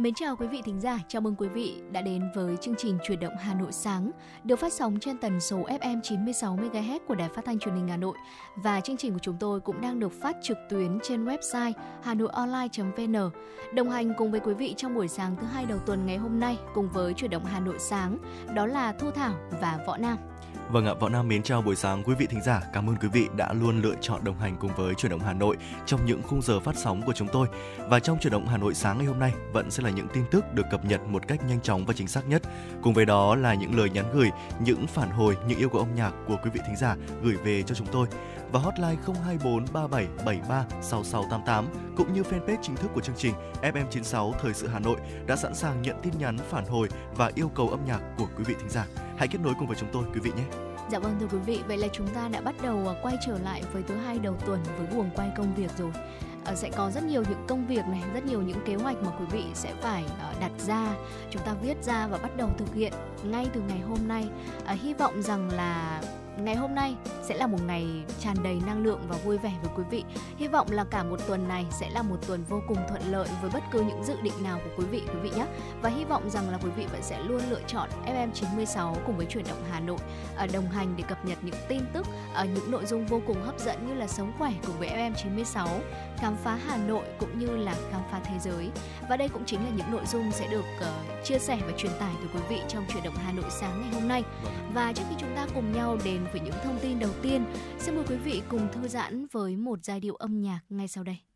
Mến chào quý vị thính giả, chào mừng quý vị đã đến với chương trình Chuyển động Hà Nội sáng, được phát sóng trên tần số FM 96 MHz của Đài Phát thanh Truyền hình Hà Nội và chương trình của chúng tôi cũng đang được phát trực tuyến trên website hanoionline.vn. Đồng hành cùng với quý vị trong buổi sáng thứ hai đầu tuần ngày hôm nay cùng với Chuyển động Hà Nội sáng, đó là Thu Thảo và Võ Nam. Vâng ạ, Võ Nam mến chào buổi sáng quý vị thính giả. Cảm ơn quý vị đã luôn lựa chọn đồng hành cùng với Chuyển động Hà Nội trong những khung giờ phát sóng của chúng tôi. Và trong Chuyển động Hà Nội sáng ngày hôm nay vẫn sẽ là những tin tức được cập nhật một cách nhanh chóng và chính xác nhất. Cùng với đó là những lời nhắn gửi, những phản hồi, những yêu cầu âm nhạc của quý vị thính giả gửi về cho chúng tôi và hotline 024 3773 6688 cũng như fanpage chính thức của chương trình FM96 Thời sự Hà Nội đã sẵn sàng nhận tin nhắn phản hồi và yêu cầu âm nhạc của quý vị thính giả. Hãy kết nối cùng với chúng tôi quý vị nhé. Dạ vâng thưa quý vị, vậy là chúng ta đã bắt đầu à, quay trở lại với thứ hai đầu tuần với guồng quay công việc rồi. À, sẽ có rất nhiều những công việc này, rất nhiều những kế hoạch mà quý vị sẽ phải à, đặt ra, chúng ta viết ra và bắt đầu thực hiện ngay từ ngày hôm nay. À, hy vọng rằng là ngày hôm nay sẽ là một ngày tràn đầy năng lượng và vui vẻ với quý vị. Hy vọng là cả một tuần này sẽ là một tuần vô cùng thuận lợi với bất cứ những dự định nào của quý vị quý vị nhé. Và hy vọng rằng là quý vị vẫn sẽ luôn lựa chọn FM 96 cùng với chuyển động Hà Nội ở đồng hành để cập nhật những tin tức, ở những nội dung vô cùng hấp dẫn như là sống khỏe cùng với FM 96, khám phá Hà Nội cũng như là khám phá thế giới. Và đây cũng chính là những nội dung sẽ được uh, chia sẻ và truyền tải tới quý vị trong chuyển động Hà Nội sáng ngày hôm nay. Và trước khi chúng ta cùng nhau đến với những thông tin đầu tiên, xin mời quý vị cùng thư giãn với một giai điệu âm nhạc ngay sau đây.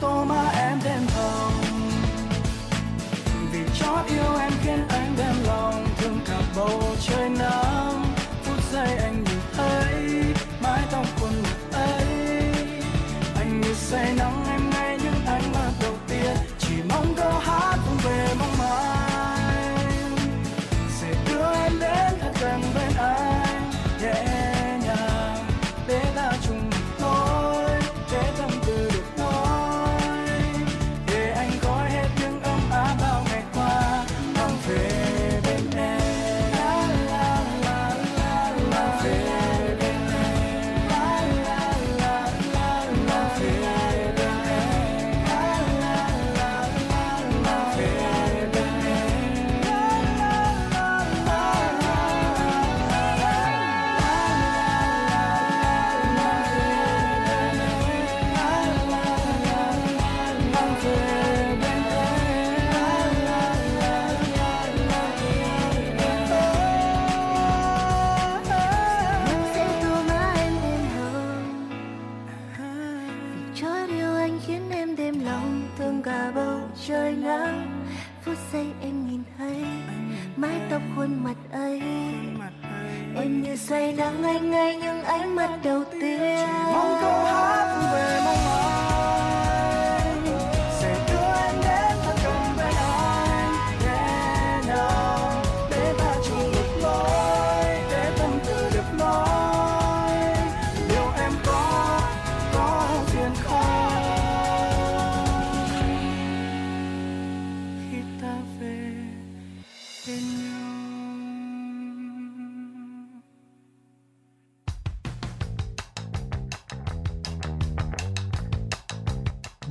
toma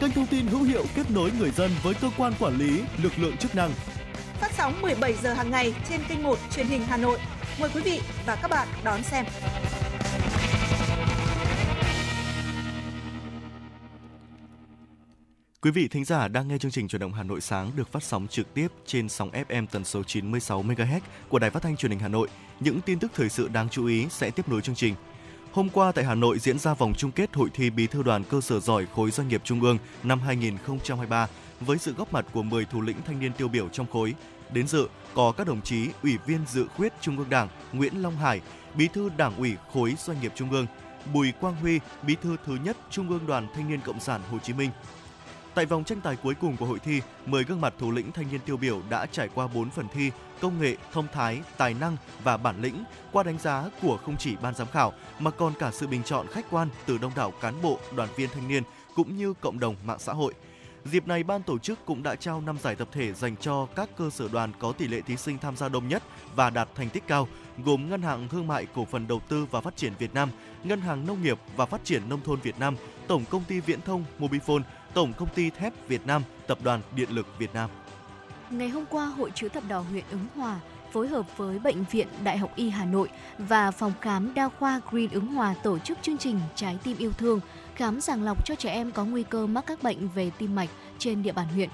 kênh thông tin hữu hiệu kết nối người dân với cơ quan quản lý, lực lượng chức năng. Phát sóng 17 giờ hàng ngày trên kênh 1 truyền hình Hà Nội. Mời quý vị và các bạn đón xem. Quý vị thính giả đang nghe chương trình Chuyển động Hà Nội sáng được phát sóng trực tiếp trên sóng FM tần số 96 MHz của Đài Phát thanh Truyền hình Hà Nội. Những tin tức thời sự đáng chú ý sẽ tiếp nối chương trình. Hôm qua tại Hà Nội diễn ra vòng chung kết hội thi Bí thư đoàn cơ sở giỏi khối doanh nghiệp trung ương năm 2023 với sự góp mặt của 10 thủ lĩnh thanh niên tiêu biểu trong khối. Đến dự có các đồng chí Ủy viên Dự khuyết Trung ương Đảng Nguyễn Long Hải, Bí thư Đảng ủy khối doanh nghiệp trung ương, Bùi Quang Huy, Bí thư thứ nhất Trung ương Đoàn Thanh niên Cộng sản Hồ Chí Minh. Tại vòng tranh tài cuối cùng của hội thi, 10 gương mặt thủ lĩnh thanh niên tiêu biểu đã trải qua 4 phần thi công nghệ, thông thái, tài năng và bản lĩnh qua đánh giá của không chỉ ban giám khảo mà còn cả sự bình chọn khách quan từ đông đảo cán bộ, đoàn viên thanh niên cũng như cộng đồng mạng xã hội. Dịp này, ban tổ chức cũng đã trao 5 giải tập thể dành cho các cơ sở đoàn có tỷ lệ thí sinh tham gia đông nhất và đạt thành tích cao, gồm Ngân hàng Thương mại Cổ phần Đầu tư và Phát triển Việt Nam, Ngân hàng Nông nghiệp và Phát triển Nông thôn Việt Nam, Tổng công ty Viễn thông Mobifone, Tổng công ty Thép Việt Nam, Tập đoàn Điện lực Việt Nam. Ngày hôm qua, Hội chữ thập đỏ huyện Ứng Hòa phối hợp với Bệnh viện Đại học Y Hà Nội và Phòng khám đa khoa Green Ứng Hòa tổ chức chương trình Trái tim yêu thương khám sàng lọc cho trẻ em có nguy cơ mắc các bệnh về tim mạch trên địa bàn huyện.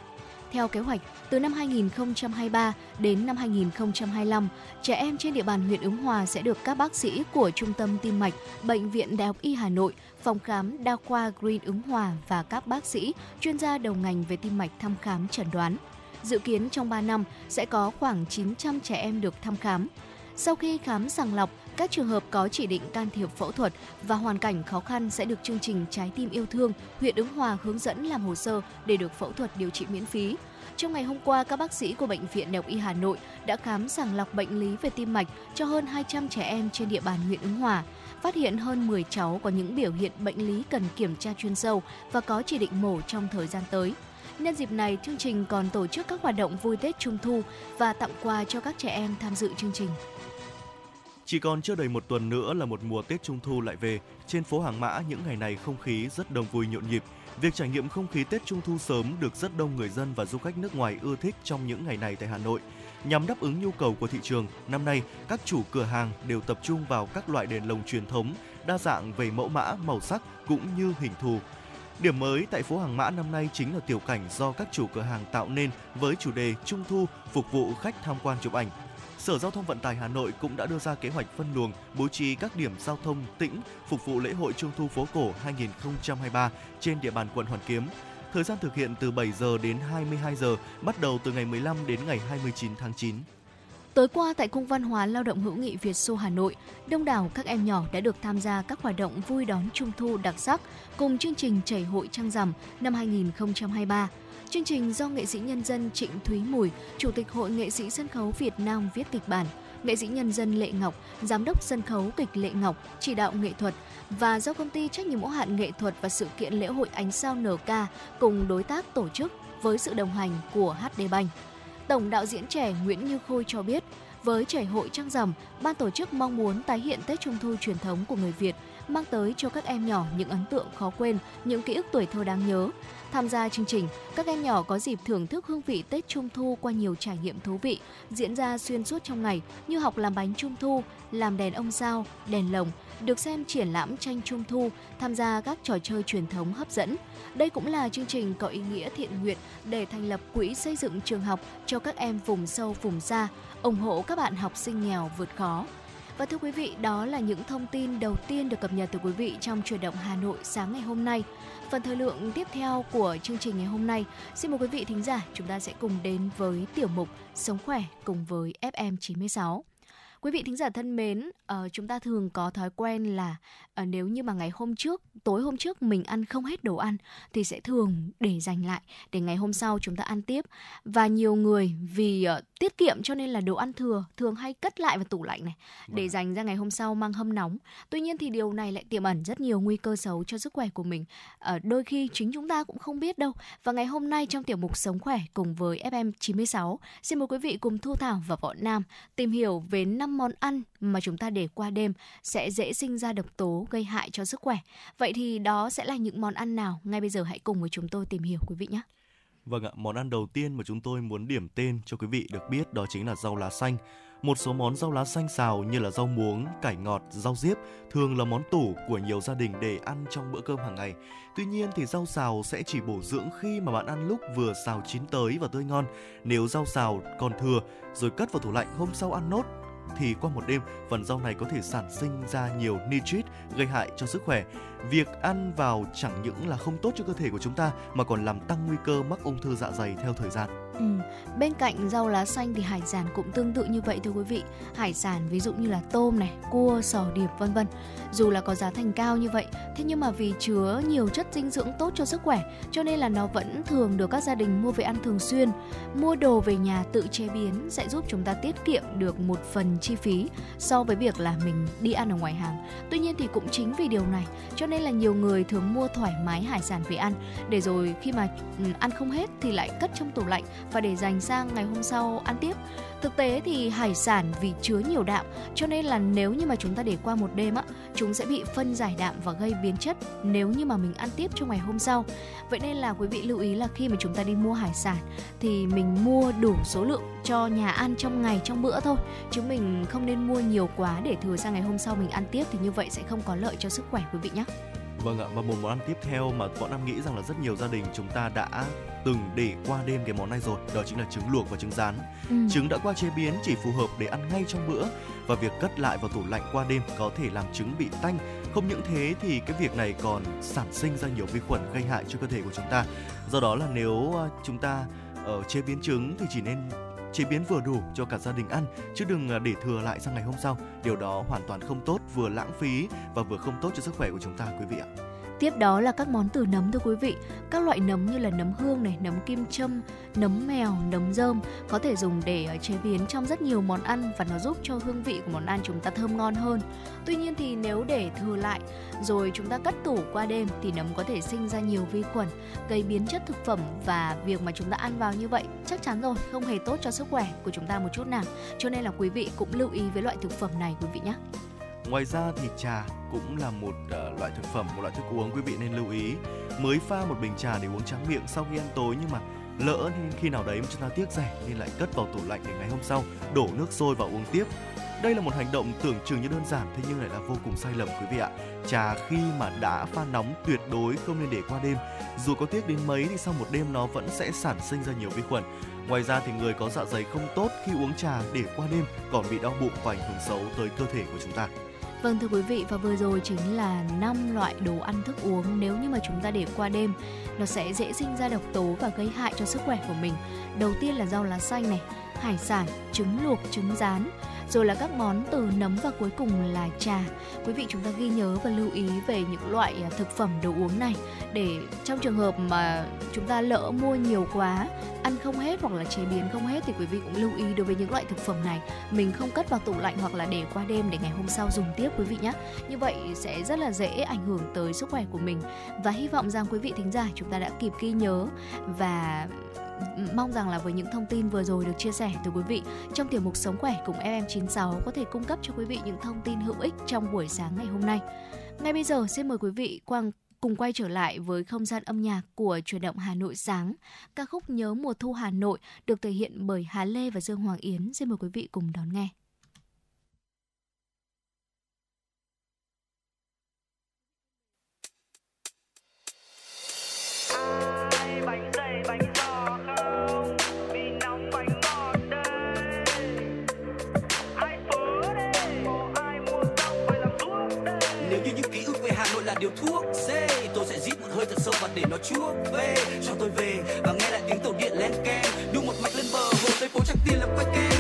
Theo kế hoạch, từ năm 2023 đến năm 2025, trẻ em trên địa bàn huyện Ứng Hòa sẽ được các bác sĩ của Trung tâm Tim mạch, Bệnh viện Đại học Y Hà Nội, Phòng khám đa khoa Green Ứng Hòa và các bác sĩ chuyên gia đầu ngành về tim mạch thăm khám chẩn đoán. Dự kiến trong 3 năm sẽ có khoảng 900 trẻ em được thăm khám. Sau khi khám sàng lọc, các trường hợp có chỉ định can thiệp phẫu thuật và hoàn cảnh khó khăn sẽ được chương trình Trái tim yêu thương huyện Ứng Hòa hướng dẫn làm hồ sơ để được phẫu thuật điều trị miễn phí. Trong ngày hôm qua, các bác sĩ của Bệnh viện Đại học Y Hà Nội đã khám sàng lọc bệnh lý về tim mạch cho hơn 200 trẻ em trên địa bàn huyện Ứng Hòa, phát hiện hơn 10 cháu có những biểu hiện bệnh lý cần kiểm tra chuyên sâu và có chỉ định mổ trong thời gian tới. Nhân dịp này, chương trình còn tổ chức các hoạt động vui Tết Trung thu và tặng quà cho các trẻ em tham dự chương trình. Chỉ còn chưa đầy một tuần nữa là một mùa Tết Trung thu lại về. Trên phố Hàng Mã những ngày này không khí rất đông vui nhộn nhịp. Việc trải nghiệm không khí Tết Trung thu sớm được rất đông người dân và du khách nước ngoài ưa thích trong những ngày này tại Hà Nội. Nhằm đáp ứng nhu cầu của thị trường, năm nay các chủ cửa hàng đều tập trung vào các loại đèn lồng truyền thống, đa dạng về mẫu mã, màu sắc cũng như hình thù. Điểm mới tại phố Hàng Mã năm nay chính là tiểu cảnh do các chủ cửa hàng tạo nên với chủ đề Trung thu phục vụ khách tham quan chụp ảnh. Sở Giao thông Vận tải Hà Nội cũng đã đưa ra kế hoạch phân luồng, bố trí các điểm giao thông tĩnh phục vụ lễ hội Trung thu phố cổ 2023 trên địa bàn quận Hoàn Kiếm. Thời gian thực hiện từ 7 giờ đến 22 giờ, bắt đầu từ ngày 15 đến ngày 29 tháng 9. Tối qua tại Cung văn hóa Lao động hữu nghị Việt Xô Hà Nội, đông đảo các em nhỏ đã được tham gia các hoạt động vui đón Trung thu đặc sắc cùng chương trình chảy hội trăng rằm năm 2023. Chương trình do nghệ sĩ nhân dân Trịnh Thúy Mùi, Chủ tịch Hội nghệ sĩ sân khấu Việt Nam viết kịch bản, nghệ sĩ nhân dân Lệ Ngọc, giám đốc sân khấu kịch Lệ Ngọc chỉ đạo nghệ thuật và do công ty trách nhiệm hữu hạn nghệ thuật và sự kiện lễ hội ánh sao NK cùng đối tác tổ chức với sự đồng hành của HD Bank. Tổng đạo diễn trẻ Nguyễn Như Khôi cho biết, với chảy hội trăng rằm, ban tổ chức mong muốn tái hiện Tết Trung thu truyền thống của người Việt mang tới cho các em nhỏ những ấn tượng khó quên, những ký ức tuổi thơ đáng nhớ. Tham gia chương trình, các em nhỏ có dịp thưởng thức hương vị Tết Trung thu qua nhiều trải nghiệm thú vị diễn ra xuyên suốt trong ngày như học làm bánh trung thu, làm đèn ông sao, đèn lồng, được xem triển lãm tranh trung thu, tham gia các trò chơi truyền thống hấp dẫn. Đây cũng là chương trình có ý nghĩa thiện nguyện để thành lập quỹ xây dựng trường học cho các em vùng sâu vùng xa, ủng hộ các bạn học sinh nghèo vượt khó. Và thưa quý vị, đó là những thông tin đầu tiên được cập nhật từ quý vị trong chuyển động Hà Nội sáng ngày hôm nay. Phần thời lượng tiếp theo của chương trình ngày hôm nay, xin mời quý vị thính giả chúng ta sẽ cùng đến với tiểu mục Sống khỏe cùng với FM 96. Quý vị thính giả thân mến, uh, chúng ta thường có thói quen là uh, nếu như mà ngày hôm trước, tối hôm trước mình ăn không hết đồ ăn thì sẽ thường để dành lại để ngày hôm sau chúng ta ăn tiếp. Và nhiều người vì uh, tiết kiệm cho nên là đồ ăn thừa thường hay cất lại vào tủ lạnh này để vâng. dành ra ngày hôm sau mang hâm nóng. Tuy nhiên thì điều này lại tiềm ẩn rất nhiều nguy cơ xấu cho sức khỏe của mình. Ở đôi khi chính chúng ta cũng không biết đâu. Và ngày hôm nay trong tiểu mục Sống khỏe cùng với FM 96, xin mời quý vị cùng Thu Thảo và Võ Nam tìm hiểu về năm món ăn mà chúng ta để qua đêm sẽ dễ sinh ra độc tố gây hại cho sức khỏe. Vậy thì đó sẽ là những món ăn nào? Ngay bây giờ hãy cùng với chúng tôi tìm hiểu quý vị nhé. Vâng ạ, món ăn đầu tiên mà chúng tôi muốn điểm tên cho quý vị được biết đó chính là rau lá xanh. Một số món rau lá xanh xào như là rau muống, cải ngọt, rau diếp thường là món tủ của nhiều gia đình để ăn trong bữa cơm hàng ngày. Tuy nhiên thì rau xào sẽ chỉ bổ dưỡng khi mà bạn ăn lúc vừa xào chín tới và tươi ngon. Nếu rau xào còn thừa rồi cất vào tủ lạnh hôm sau ăn nốt thì qua một đêm phần rau này có thể sản sinh ra nhiều nitrit gây hại cho sức khỏe. Việc ăn vào chẳng những là không tốt cho cơ thể của chúng ta mà còn làm tăng nguy cơ mắc ung thư dạ dày theo thời gian. Ừ. Bên cạnh rau lá xanh thì hải sản cũng tương tự như vậy thưa quý vị. Hải sản ví dụ như là tôm này, cua, sò điệp vân vân. Dù là có giá thành cao như vậy, thế nhưng mà vì chứa nhiều chất dinh dưỡng tốt cho sức khỏe, cho nên là nó vẫn thường được các gia đình mua về ăn thường xuyên. Mua đồ về nhà tự chế biến sẽ giúp chúng ta tiết kiệm được một phần chi phí so với việc là mình đi ăn ở ngoài hàng. Tuy nhiên thì cũng chính vì điều này cho nên nên là nhiều người thường mua thoải mái hải sản về ăn để rồi khi mà ừ, ăn không hết thì lại cất trong tủ lạnh và để dành sang ngày hôm sau ăn tiếp. Thực tế thì hải sản vì chứa nhiều đạm cho nên là nếu như mà chúng ta để qua một đêm á, chúng sẽ bị phân giải đạm và gây biến chất nếu như mà mình ăn tiếp trong ngày hôm sau. Vậy nên là quý vị lưu ý là khi mà chúng ta đi mua hải sản thì mình mua đủ số lượng cho nhà ăn trong ngày trong bữa thôi. Chứ mình không nên mua nhiều quá để thừa sang ngày hôm sau mình ăn tiếp thì như vậy sẽ không có lợi cho sức khỏe quý vị nhé. Vâng ạ, và một món ăn tiếp theo mà bọn em nghĩ rằng là rất nhiều gia đình chúng ta đã từng để qua đêm cái món này rồi, đó chính là trứng luộc và trứng rán. Ừ. Trứng đã qua chế biến chỉ phù hợp để ăn ngay trong bữa và việc cất lại vào tủ lạnh qua đêm có thể làm trứng bị tanh. Không những thế thì cái việc này còn sản sinh ra nhiều vi khuẩn gây hại cho cơ thể của chúng ta. Do đó là nếu à, chúng ta ở ờ, chế biến trứng thì chỉ nên chế biến vừa đủ cho cả gia đình ăn chứ đừng à, để thừa lại sang ngày hôm sau. Điều đó hoàn toàn không tốt, vừa lãng phí và vừa không tốt cho sức khỏe của chúng ta quý vị ạ. Tiếp đó là các món từ nấm thưa quý vị. Các loại nấm như là nấm hương này, nấm kim châm, nấm mèo, nấm rơm có thể dùng để ờ, chế biến trong rất nhiều món ăn và nó giúp cho hương vị của món ăn chúng ta thơm ngon hơn. Tuy nhiên thì nếu để thừa lại rồi chúng ta cất tủ qua đêm thì nấm có thể sinh ra nhiều vi khuẩn, gây biến chất thực phẩm và việc mà chúng ta ăn vào như vậy chắc chắn rồi không hề tốt cho sức khỏe của chúng ta một chút nào. Cho nên là quý vị cũng lưu ý với loại thực phẩm này quý vị nhé. Ngoài ra thì trà cũng là một uh, loại thực phẩm, một loại thức uống quý vị nên lưu ý. Mới pha một bình trà để uống tráng miệng sau khi ăn tối nhưng mà lỡ khi nào đấy mà chúng ta tiếc rẻ nên lại cất vào tủ lạnh để ngày hôm sau đổ nước sôi vào uống tiếp. Đây là một hành động tưởng chừng như đơn giản thế nhưng lại là vô cùng sai lầm quý vị ạ. Trà khi mà đã pha nóng tuyệt đối không nên để qua đêm. Dù có tiếc đến mấy thì sau một đêm nó vẫn sẽ sản sinh ra nhiều vi khuẩn. Ngoài ra thì người có dạ dày không tốt khi uống trà để qua đêm còn bị đau bụng và ảnh hưởng xấu tới cơ thể của chúng ta. Vâng thưa quý vị và vừa rồi chính là năm loại đồ ăn thức uống nếu như mà chúng ta để qua đêm nó sẽ dễ sinh ra độc tố và gây hại cho sức khỏe của mình. Đầu tiên là rau lá xanh này, hải sản, trứng luộc, trứng rán rồi là các món từ nấm và cuối cùng là trà. Quý vị chúng ta ghi nhớ và lưu ý về những loại à, thực phẩm đồ uống này để trong trường hợp mà chúng ta lỡ mua nhiều quá, ăn không hết hoặc là chế biến không hết thì quý vị cũng lưu ý đối với những loại thực phẩm này mình không cất vào tủ lạnh hoặc là để qua đêm để ngày hôm sau dùng tiếp quý vị nhé. Như vậy sẽ rất là dễ ảnh hưởng tới sức khỏe của mình và hy vọng rằng quý vị thính giả chúng ta đã kịp ghi nhớ và mong rằng là với những thông tin vừa rồi được chia sẻ từ quý vị, trong tiểu mục sống khỏe cùng FM96 có thể cung cấp cho quý vị những thông tin hữu ích trong buổi sáng ngày hôm nay. Ngay bây giờ, xin mời quý vị quang, cùng quay trở lại với không gian âm nhạc của truyền động Hà Nội sáng. Ca khúc Nhớ mùa thu Hà Nội được thể hiện bởi Hà Lê và Dương Hoàng Yến. Xin mời quý vị cùng đón nghe. Thuốc. Dê tôi sẽ rít một hơi thật sâu và để nó chuốc về. Cho tôi về và nghe lại tiếng tàu điện len keng. Đu một mạch lên bờ, hồ tây phố trăng tiền làm quay keng.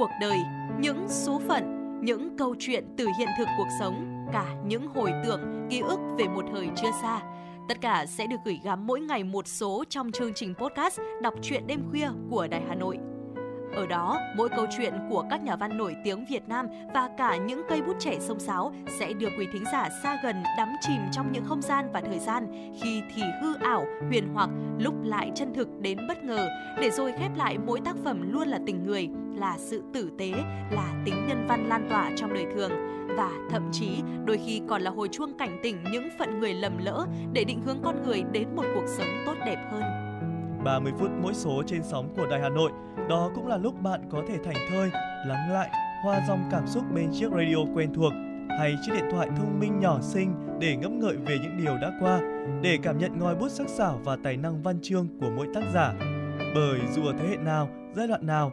Cuộc đời, những số phận, những câu chuyện từ hiện thực cuộc sống, cả những hồi tưởng, ký ức về một thời chưa xa. Tất cả sẽ được gửi gắm mỗi ngày một số trong chương trình podcast Đọc truyện đêm khuya của Đài Hà Nội. Ở đó, mỗi câu chuyện của các nhà văn nổi tiếng Việt Nam và cả những cây bút trẻ sông sáo sẽ đưa quý thính giả xa gần đắm chìm trong những không gian và thời gian khi thì hư ảo, huyền hoặc, lúc lại chân thực đến bất ngờ, để rồi khép lại mỗi tác phẩm luôn là tình người, là sự tử tế, là tính nhân văn lan tỏa trong đời thường và thậm chí đôi khi còn là hồi chuông cảnh tỉnh những phận người lầm lỡ để định hướng con người đến một cuộc sống tốt đẹp hơn. 30 phút mỗi số trên sóng của Đài Hà Nội. Đó cũng là lúc bạn có thể thành thơi, lắng lại, hoa dòng cảm xúc bên chiếc radio quen thuộc hay chiếc điện thoại thông minh nhỏ xinh để ngẫm ngợi về những điều đã qua, để cảm nhận ngòi bút sắc sảo và tài năng văn chương của mỗi tác giả. Bởi dù ở thế hệ nào, giai đoạn nào,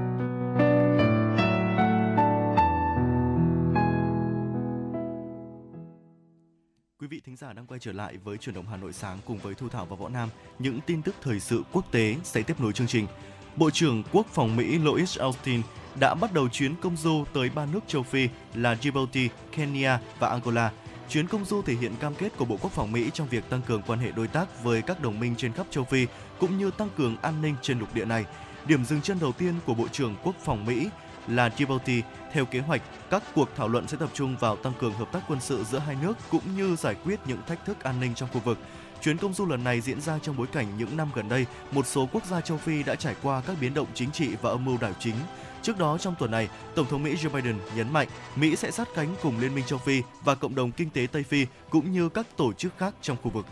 Quý vị thính giả đang quay trở lại với chuyển động Hà Nội sáng cùng với Thu Thảo và Võ Nam. Những tin tức thời sự quốc tế sẽ tiếp nối chương trình. Bộ trưởng Quốc phòng Mỹ Lloyd Austin đã bắt đầu chuyến công du tới ba nước châu Phi là Djibouti, Kenya và Angola. Chuyến công du thể hiện cam kết của Bộ Quốc phòng Mỹ trong việc tăng cường quan hệ đối tác với các đồng minh trên khắp châu Phi cũng như tăng cường an ninh trên lục địa này. Điểm dừng chân đầu tiên của Bộ trưởng Quốc phòng Mỹ là Djibouti. Theo kế hoạch, các cuộc thảo luận sẽ tập trung vào tăng cường hợp tác quân sự giữa hai nước cũng như giải quyết những thách thức an ninh trong khu vực. Chuyến công du lần này diễn ra trong bối cảnh những năm gần đây, một số quốc gia châu Phi đã trải qua các biến động chính trị và âm mưu đảo chính. Trước đó trong tuần này, Tổng thống Mỹ Joe Biden nhấn mạnh Mỹ sẽ sát cánh cùng Liên minh châu Phi và cộng đồng kinh tế Tây Phi cũng như các tổ chức khác trong khu vực.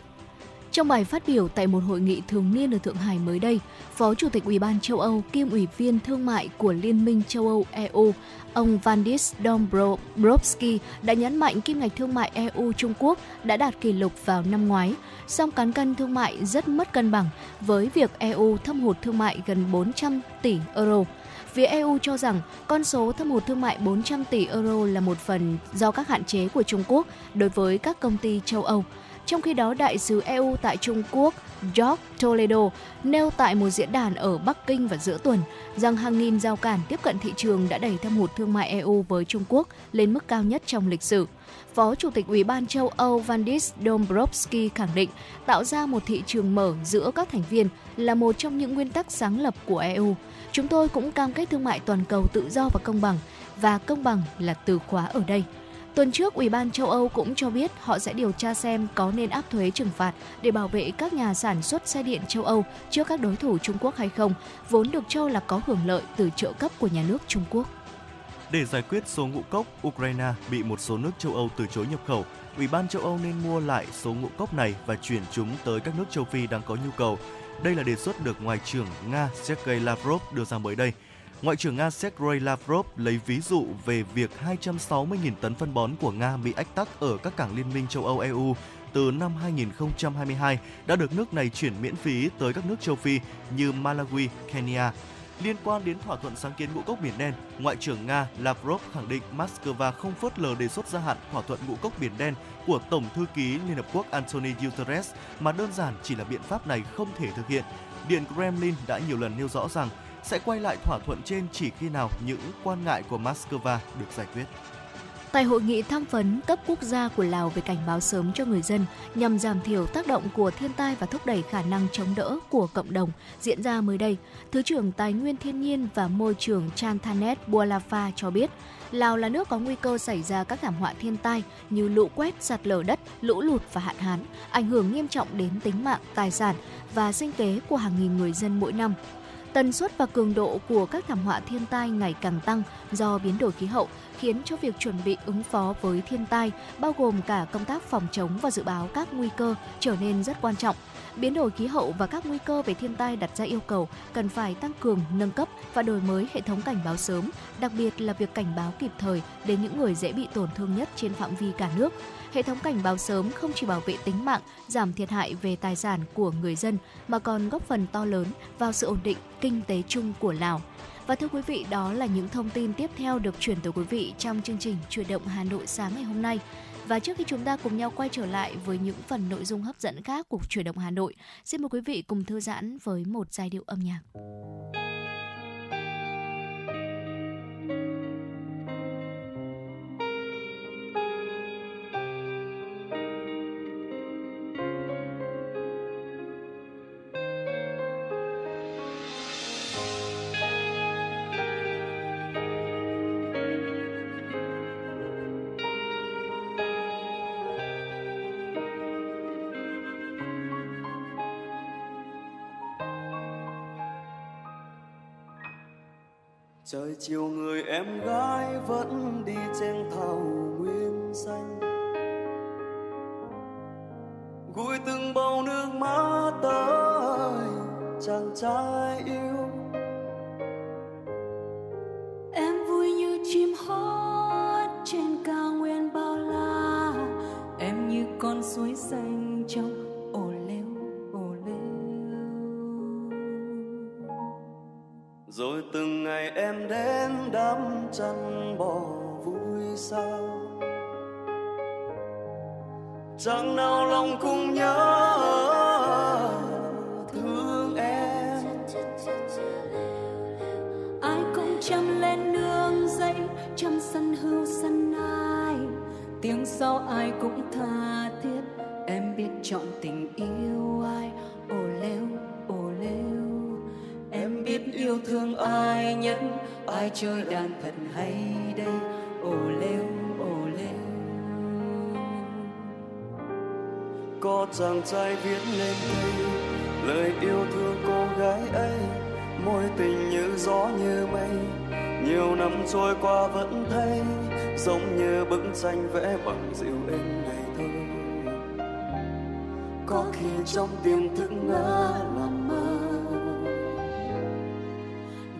Trong bài phát biểu tại một hội nghị thường niên ở Thượng Hải mới đây, Phó Chủ tịch Ủy ban châu Âu kiêm Ủy viên Thương mại của Liên minh châu Âu EU, ông Vandis Dombrovski đã nhấn mạnh kim ngạch thương mại EU-Trung Quốc đã đạt kỷ lục vào năm ngoái, song cán cân thương mại rất mất cân bằng với việc EU thâm hụt thương mại gần 400 tỷ euro. Phía EU cho rằng con số thâm hụt thương mại 400 tỷ euro là một phần do các hạn chế của Trung Quốc đối với các công ty châu Âu. Trong khi đó, đại sứ EU tại Trung Quốc George Toledo nêu tại một diễn đàn ở Bắc Kinh vào giữa tuần rằng hàng nghìn giao cản tiếp cận thị trường đã đẩy thâm hụt thương mại EU với Trung Quốc lên mức cao nhất trong lịch sử. Phó Chủ tịch Ủy ban châu Âu Vandis Dombrovski khẳng định tạo ra một thị trường mở giữa các thành viên là một trong những nguyên tắc sáng lập của EU. Chúng tôi cũng cam kết thương mại toàn cầu tự do và công bằng, và công bằng là từ khóa ở đây. Tuần trước, Ủy ban châu Âu cũng cho biết họ sẽ điều tra xem có nên áp thuế trừng phạt để bảo vệ các nhà sản xuất xe điện châu Âu trước các đối thủ Trung Quốc hay không, vốn được cho là có hưởng lợi từ trợ cấp của nhà nước Trung Quốc. Để giải quyết số ngũ cốc, Ukraine bị một số nước châu Âu từ chối nhập khẩu. Ủy ban châu Âu nên mua lại số ngũ cốc này và chuyển chúng tới các nước châu Phi đang có nhu cầu. Đây là đề xuất được Ngoại trưởng Nga Sergei Lavrov đưa ra mới đây. Ngoại trưởng Nga Sergei Lavrov lấy ví dụ về việc 260.000 tấn phân bón của Nga bị ách tắc ở các cảng Liên minh châu Âu EU từ năm 2022 đã được nước này chuyển miễn phí tới các nước châu Phi như Malawi, Kenya. Liên quan đến thỏa thuận sáng kiến ngũ cốc Biển Đen, Ngoại trưởng Nga Lavrov khẳng định Moscow không phớt lờ đề xuất gia hạn thỏa thuận ngũ cốc Biển Đen của Tổng thư ký Liên Hợp Quốc Anthony Guterres mà đơn giản chỉ là biện pháp này không thể thực hiện. Điện Kremlin đã nhiều lần nêu rõ rằng sẽ quay lại thỏa thuận trên chỉ khi nào những quan ngại của Moscow được giải quyết. Tại hội nghị tham vấn cấp quốc gia của Lào về cảnh báo sớm cho người dân nhằm giảm thiểu tác động của thiên tai và thúc đẩy khả năng chống đỡ của cộng đồng diễn ra mới đây, Thứ trưởng Tài nguyên Thiên nhiên và Môi trường Chanthanet Bualafa cho biết, Lào là nước có nguy cơ xảy ra các thảm họa thiên tai như lũ quét, sạt lở đất, lũ lụt và hạn hán, ảnh hưởng nghiêm trọng đến tính mạng, tài sản và sinh kế của hàng nghìn người dân mỗi năm. Tần suất và cường độ của các thảm họa thiên tai ngày càng tăng do biến đổi khí hậu khiến cho việc chuẩn bị ứng phó với thiên tai bao gồm cả công tác phòng chống và dự báo các nguy cơ trở nên rất quan trọng. Biến đổi khí hậu và các nguy cơ về thiên tai đặt ra yêu cầu cần phải tăng cường, nâng cấp và đổi mới hệ thống cảnh báo sớm, đặc biệt là việc cảnh báo kịp thời đến những người dễ bị tổn thương nhất trên phạm vi cả nước. Hệ thống cảnh báo sớm không chỉ bảo vệ tính mạng, giảm thiệt hại về tài sản của người dân mà còn góp phần to lớn vào sự ổn định kinh tế chung của Lào. Và thưa quý vị, đó là những thông tin tiếp theo được chuyển tới quý vị trong chương trình Chuyển động Hà Nội sáng ngày hôm nay. Và trước khi chúng ta cùng nhau quay trở lại với những phần nội dung hấp dẫn khác của Chuyển động Hà Nội, xin mời quý vị cùng thư giãn với một giai điệu âm nhạc. Trời chiều người em gái vẫn đi trên thảo nguyên xanh. Gùi từng bầu nước mắt tới chàng trai ai chơi đàn thật hay đây. Ồ lêu ồ lêu. Có chàng trai viết lên đây, lời yêu thương cô gái ấy. Môi tình như gió như mây, nhiều năm trôi qua vẫn thấy. Giống như bức tranh vẽ bằng dịu êm ngày thơ. Có khi trong tiềm thức ngỡ là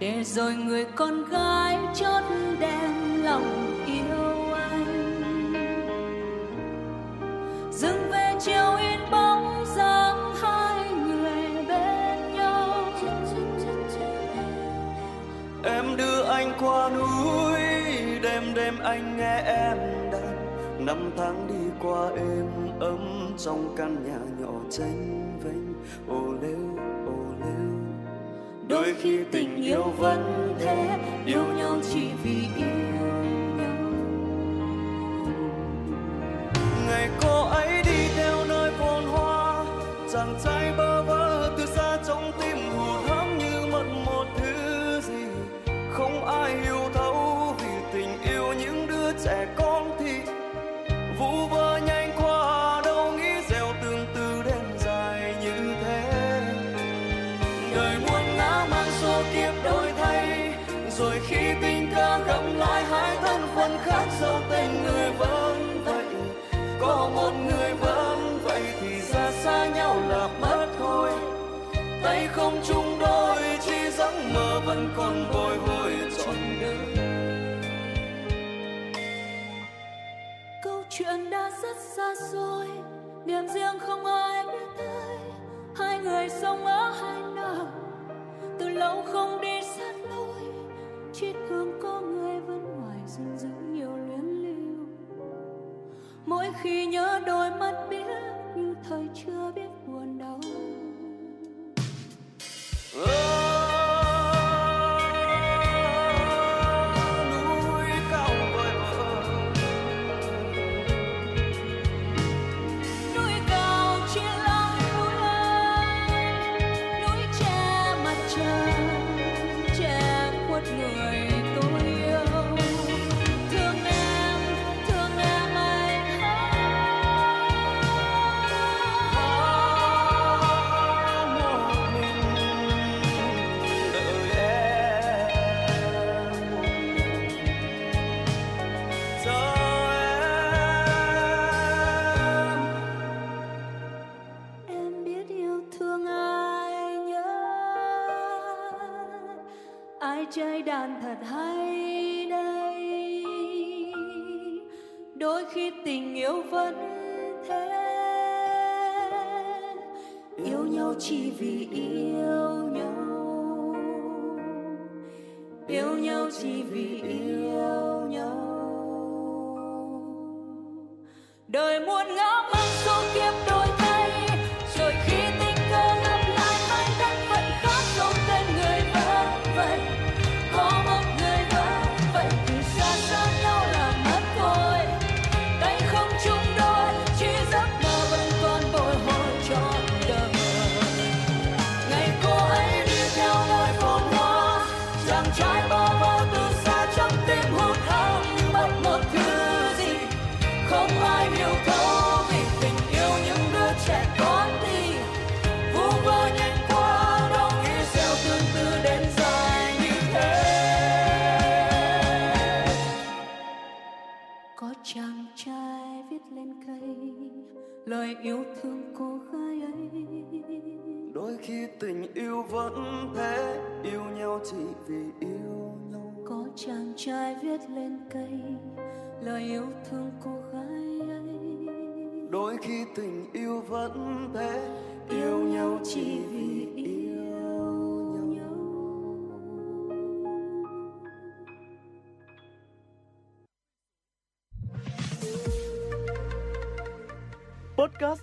để rồi người con gái chót đem lòng yêu anh. Dừng về chiều in bóng dáng hai người bên nhau. Em đưa anh qua núi, đêm đêm anh nghe em đàn. Năm tháng đi qua êm ấm trong căn nhà nhỏ tranh vênh. Ô lêu ô. lêu đôi khi tình yêu vẫn thế yêu nhau chỉ vì yêu ngày cô ấy đi theo nơi phồn hoa chàng trai bơ xa xôi, niềm riêng không ai biết tới. Hai người sống ở hai nơi, từ lâu không đi sát lối. Chỉ gương có người vẫn ngoài gìn giữ nhiều luyến lưu mỗi khi nhớ đôi mắt biết chơi đàn thật hay đây? Đôi khi tình yêu vẫn thế. Yêu nhau chỉ vì yêu nhau. Yêu nhau chỉ vì yêu nhau. Đời muốn lời yêu thương cô gái ấy. Đôi khi tình yêu vẫn thế yêu nhau chỉ vì yêu nhau. Có chàng trai viết lên cây lời yêu thương cô gái ấy. Đôi khi tình yêu vẫn thế yêu nhau chỉ vì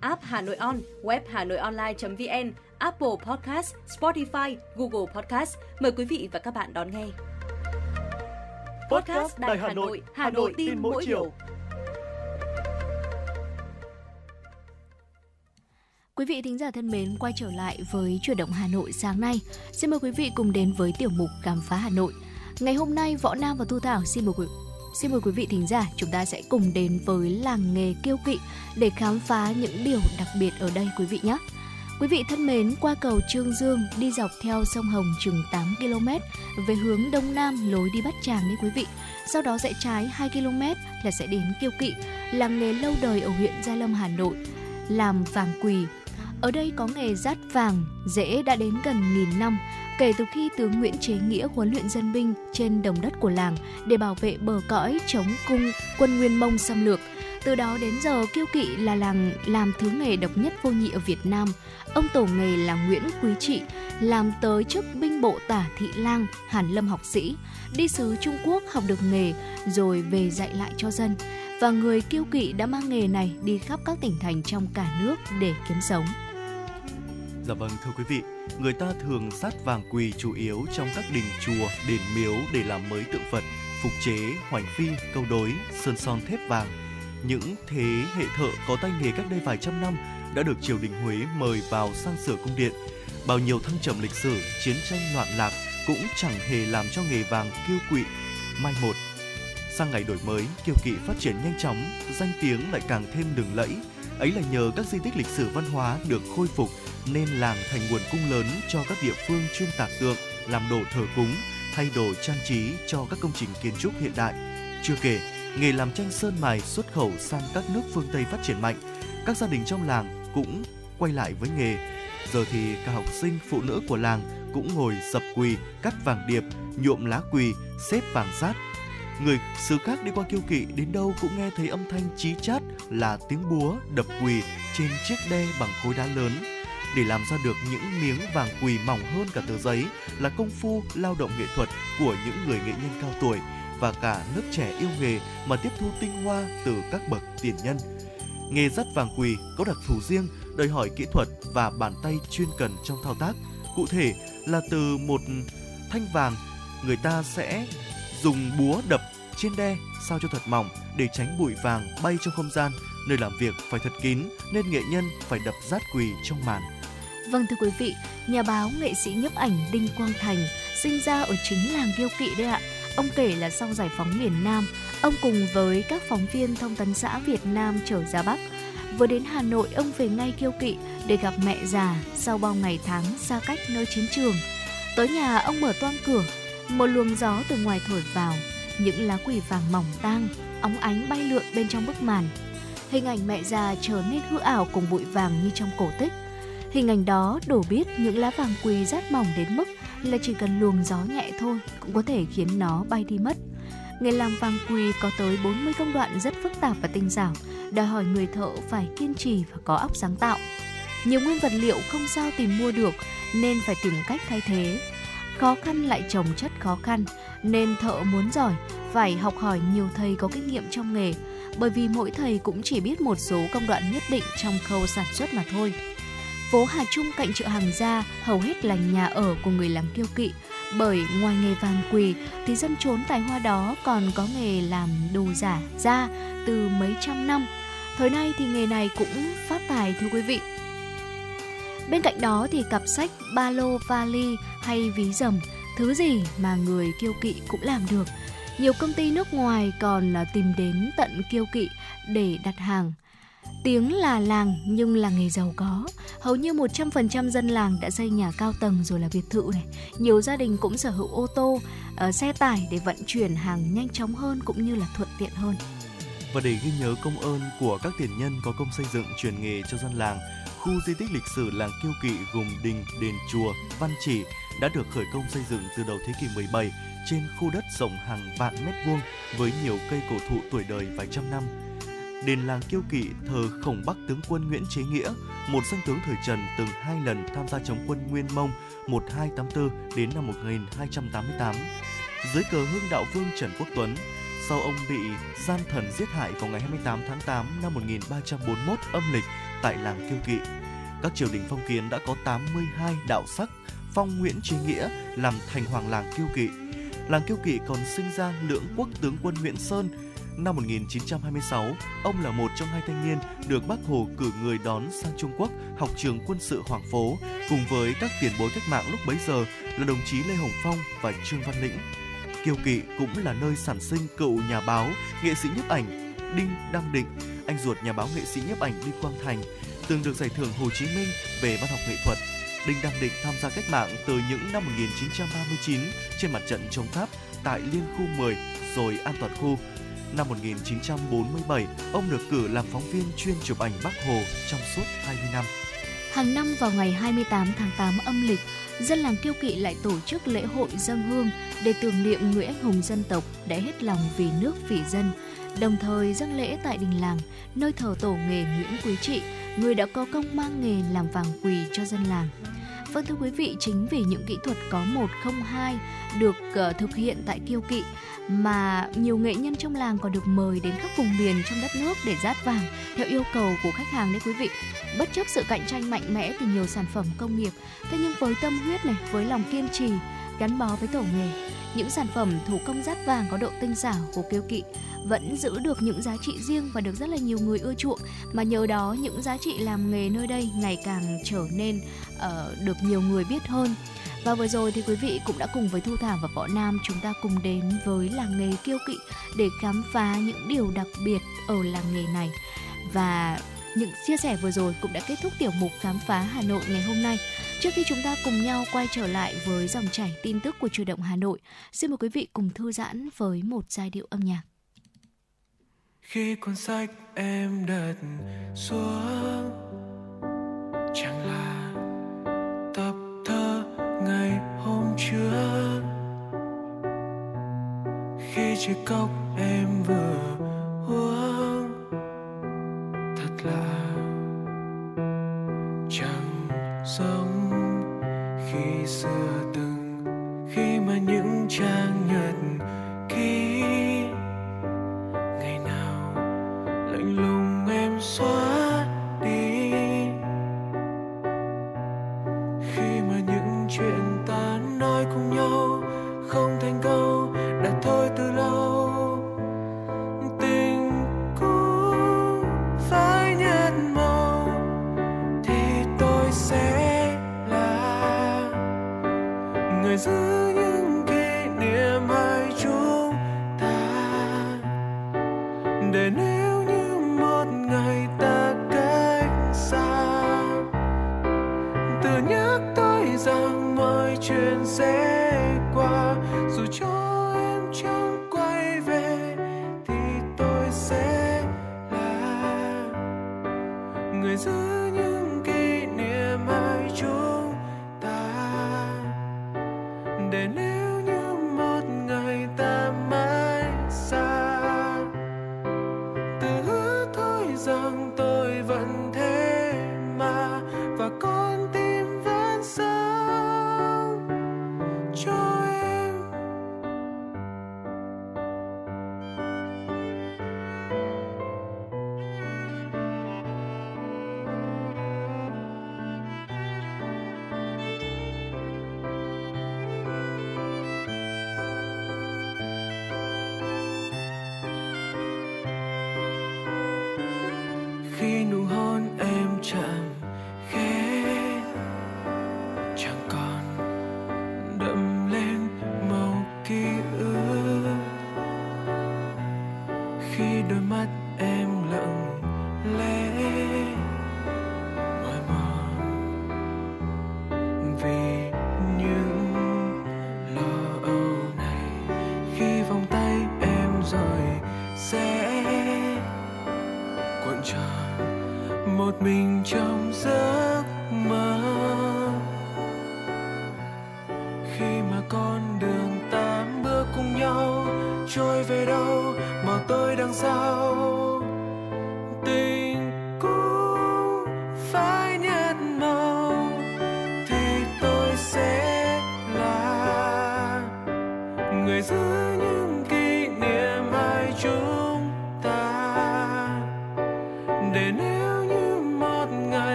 app Hà Nội On, web Hà Nội Online.vn, Apple Podcast, Spotify, Google Podcast. Mời quý vị và các bạn đón nghe. Podcast Đài Hà Nội, Hà Nội tin mỗi chiều. Quý vị thính giả thân mến, quay trở lại với chuyển động Hà Nội sáng nay. Xin mời quý vị cùng đến với tiểu mục Khám phá Hà Nội. Ngày hôm nay, Võ Nam và Thu Thảo xin mời quý Xin mời quý vị thính giả, chúng ta sẽ cùng đến với làng nghề kiêu kỵ để khám phá những điều đặc biệt ở đây quý vị nhé. Quý vị thân mến, qua cầu Trương Dương đi dọc theo sông Hồng chừng 8 km về hướng đông nam lối đi Bát Tràng đấy quý vị. Sau đó rẽ trái 2 km là sẽ đến Kiêu Kỵ, làng nghề lâu đời ở huyện Gia Lâm, Hà Nội, làm vàng quỳ. Ở đây có nghề rát vàng, dễ đã đến gần nghìn năm, kể từ khi tướng Nguyễn Chế Nghĩa huấn luyện dân binh trên đồng đất của làng để bảo vệ bờ cõi chống cung quân Nguyên Mông xâm lược. Từ đó đến giờ, Kiêu Kỵ là làng làm thứ nghề độc nhất vô nhị ở Việt Nam. Ông tổ nghề là Nguyễn Quý Trị, làm tới chức binh bộ tả thị lang, Hàn Lâm học sĩ, đi sứ Trung Quốc học được nghề rồi về dạy lại cho dân. Và người Kiêu Kỵ đã mang nghề này đi khắp các tỉnh thành trong cả nước để kiếm sống. Dạ vâng thưa quý vị, người ta thường sát vàng quỳ chủ yếu trong các đình chùa, đền miếu để làm mới tượng Phật, phục chế, hoành phi, câu đối, sơn son thép vàng. Những thế hệ thợ có tay nghề cách đây vài trăm năm đã được triều đình Huế mời vào sang sửa cung điện. Bao nhiêu thăng trầm lịch sử, chiến tranh loạn lạc cũng chẳng hề làm cho nghề vàng kiêu quỵ mai một. Sang ngày đổi mới, kiêu kỵ phát triển nhanh chóng, danh tiếng lại càng thêm lừng lẫy. Ấy là nhờ các di tích lịch sử văn hóa được khôi phục nên làng thành nguồn cung lớn cho các địa phương chuyên tạc tượng, làm đồ thờ cúng, thay đồ trang trí cho các công trình kiến trúc hiện đại. Chưa kể, nghề làm tranh sơn mài xuất khẩu sang các nước phương Tây phát triển mạnh, các gia đình trong làng cũng quay lại với nghề. Giờ thì cả học sinh, phụ nữ của làng cũng ngồi dập quỳ, cắt vàng điệp, nhuộm lá quỳ, xếp vàng rát. Người xứ khác đi qua kiêu kỵ đến đâu cũng nghe thấy âm thanh chí chát là tiếng búa đập quỳ trên chiếc đe bằng khối đá lớn. Để làm ra được những miếng vàng quỳ mỏng hơn cả tờ giấy là công phu lao động nghệ thuật của những người nghệ nhân cao tuổi và cả lớp trẻ yêu nghề mà tiếp thu tinh hoa từ các bậc tiền nhân. Nghề dắt vàng quỳ có đặc thù riêng, đòi hỏi kỹ thuật và bàn tay chuyên cần trong thao tác. Cụ thể là từ một thanh vàng, người ta sẽ dùng búa đập trên đe sao cho thật mỏng để tránh bụi vàng bay trong không gian. Nơi làm việc phải thật kín nên nghệ nhân phải đập rát quỳ trong màn. Vâng thưa quý vị, nhà báo nghệ sĩ nhiếp ảnh Đinh Quang Thành sinh ra ở chính làng Kiêu Kỵ đấy ạ. Ông kể là sau giải phóng miền Nam, ông cùng với các phóng viên thông tấn xã Việt Nam trở ra Bắc. Vừa đến Hà Nội, ông về ngay Kiêu Kỵ để gặp mẹ già sau bao ngày tháng xa cách nơi chiến trường. Tới nhà, ông mở toang cửa, một luồng gió từ ngoài thổi vào, những lá quỳ vàng mỏng tang, óng ánh bay lượn bên trong bức màn. Hình ảnh mẹ già trở nên hư ảo cùng bụi vàng như trong cổ tích. Hình ảnh đó đổ biết những lá vàng quỳ rất mỏng đến mức là chỉ cần luồng gió nhẹ thôi cũng có thể khiến nó bay đi mất. Nghề làm vàng quỳ có tới 40 công đoạn rất phức tạp và tinh xảo, đòi hỏi người thợ phải kiên trì và có óc sáng tạo. Nhiều nguyên vật liệu không sao tìm mua được nên phải tìm cách thay thế. Khó khăn lại trồng chất khó khăn nên thợ muốn giỏi phải học hỏi nhiều thầy có kinh nghiệm trong nghề bởi vì mỗi thầy cũng chỉ biết một số công đoạn nhất định trong khâu sản xuất mà thôi. Phố Hà Trung cạnh chợ hàng gia hầu hết là nhà ở của người làm kiêu kỵ, bởi ngoài nghề vàng quỳ thì dân chốn tài hoa đó còn có nghề làm đồ giả da từ mấy trăm năm. Thời nay thì nghề này cũng phát tài thưa quý vị. Bên cạnh đó thì cặp sách ba lô vali hay ví dầm, thứ gì mà người kiêu kỵ cũng làm được. Nhiều công ty nước ngoài còn à, tìm đến tận kiêu kỵ để đặt hàng. Tiếng là làng nhưng là nghề giàu có. Hầu như 100% dân làng đã xây nhà cao tầng rồi là biệt thự này. Nhiều gia đình cũng sở hữu ô tô, uh, xe tải để vận chuyển hàng nhanh chóng hơn cũng như là thuận tiện hơn. Và để ghi nhớ công ơn của các tiền nhân có công xây dựng truyền nghề cho dân làng, khu di tích lịch sử làng Kiêu Kỵ gồm đình, đền chùa, văn chỉ đã được khởi công xây dựng từ đầu thế kỷ 17 trên khu đất rộng hàng vạn mét vuông với nhiều cây cổ thụ tuổi đời vài trăm năm đền làng Kiêu Kỵ thờ khổng bắc tướng quân Nguyễn Chế Nghĩa, một danh tướng thời Trần từng hai lần tham gia chống quân Nguyên Mông 1284 đến năm 1288. Dưới cờ hương đạo vương Trần Quốc Tuấn, sau ông bị gian thần giết hại vào ngày 28 tháng 8 năm 1341 âm lịch tại làng Kiêu Kỵ. Các triều đình phong kiến đã có 82 đạo sắc phong Nguyễn Chế Nghĩa làm thành hoàng làng Kiêu Kỵ. Làng Kiêu Kỵ còn sinh ra lưỡng quốc tướng quân Nguyễn Sơn Năm 1926, ông là một trong hai thanh niên được Bác Hồ cử người đón sang Trung Quốc học trường quân sự Hoàng Phố cùng với các tiền bối cách mạng lúc bấy giờ là đồng chí Lê Hồng Phong và Trương Văn Lĩnh. Kiều Kỵ cũng là nơi sản sinh cựu nhà báo, nghệ sĩ nhiếp ảnh Đinh Đăng Định, anh ruột nhà báo nghệ sĩ nhiếp ảnh Đinh Quang Thành, từng được giải thưởng Hồ Chí Minh về văn học nghệ thuật. Đinh Đăng Định tham gia cách mạng từ những năm 1939 trên mặt trận chống Pháp tại Liên khu 10 rồi An toàn khu Năm 1947, ông được cử làm phóng viên chuyên chụp ảnh Bắc Hồ trong suốt 20 năm. Hàng năm vào ngày 28 tháng 8 âm lịch, dân làng Kiêu Kỵ lại tổ chức lễ hội dân hương để tưởng niệm người anh hùng dân tộc đã hết lòng vì nước vì dân, đồng thời dâng lễ tại đình làng, nơi thờ tổ nghề Nguyễn Quý Trị, người đã có công mang nghề làm vàng quỳ cho dân làng. Vâng thưa quý vị, chính vì những kỹ thuật có 102 được uh, thực hiện tại Kiêu Kỵ mà nhiều nghệ nhân trong làng còn được mời đến các vùng miền trong đất nước để rát vàng theo yêu cầu của khách hàng đấy quý vị. Bất chấp sự cạnh tranh mạnh mẽ từ nhiều sản phẩm công nghiệp, thế nhưng với tâm huyết này, với lòng kiên trì, gắn bó với tổ nghề, những sản phẩm thủ công rát vàng có độ tinh xảo của Kiêu Kỵ vẫn giữ được những giá trị riêng và được rất là nhiều người ưa chuộng mà nhờ đó những giá trị làm nghề nơi đây ngày càng trở nên uh, được nhiều người biết hơn và vừa rồi thì quý vị cũng đã cùng với Thu Thảo và Võ Nam chúng ta cùng đến với làng nghề kiêu kỵ để khám phá những điều đặc biệt ở làng nghề này. Và những chia sẻ vừa rồi cũng đã kết thúc tiểu mục khám phá Hà Nội ngày hôm nay. Trước khi chúng ta cùng nhau quay trở lại với dòng chảy tin tức của Chủ động Hà Nội, xin mời quý vị cùng thư giãn với một giai điệu âm nhạc. Khi cuốn sách em đặt xuống chẳng là tập thơ ngày hôm trước khi chiếc cốc em vừa uống thật là xưa từng khi mà những trang nhật ký đến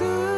người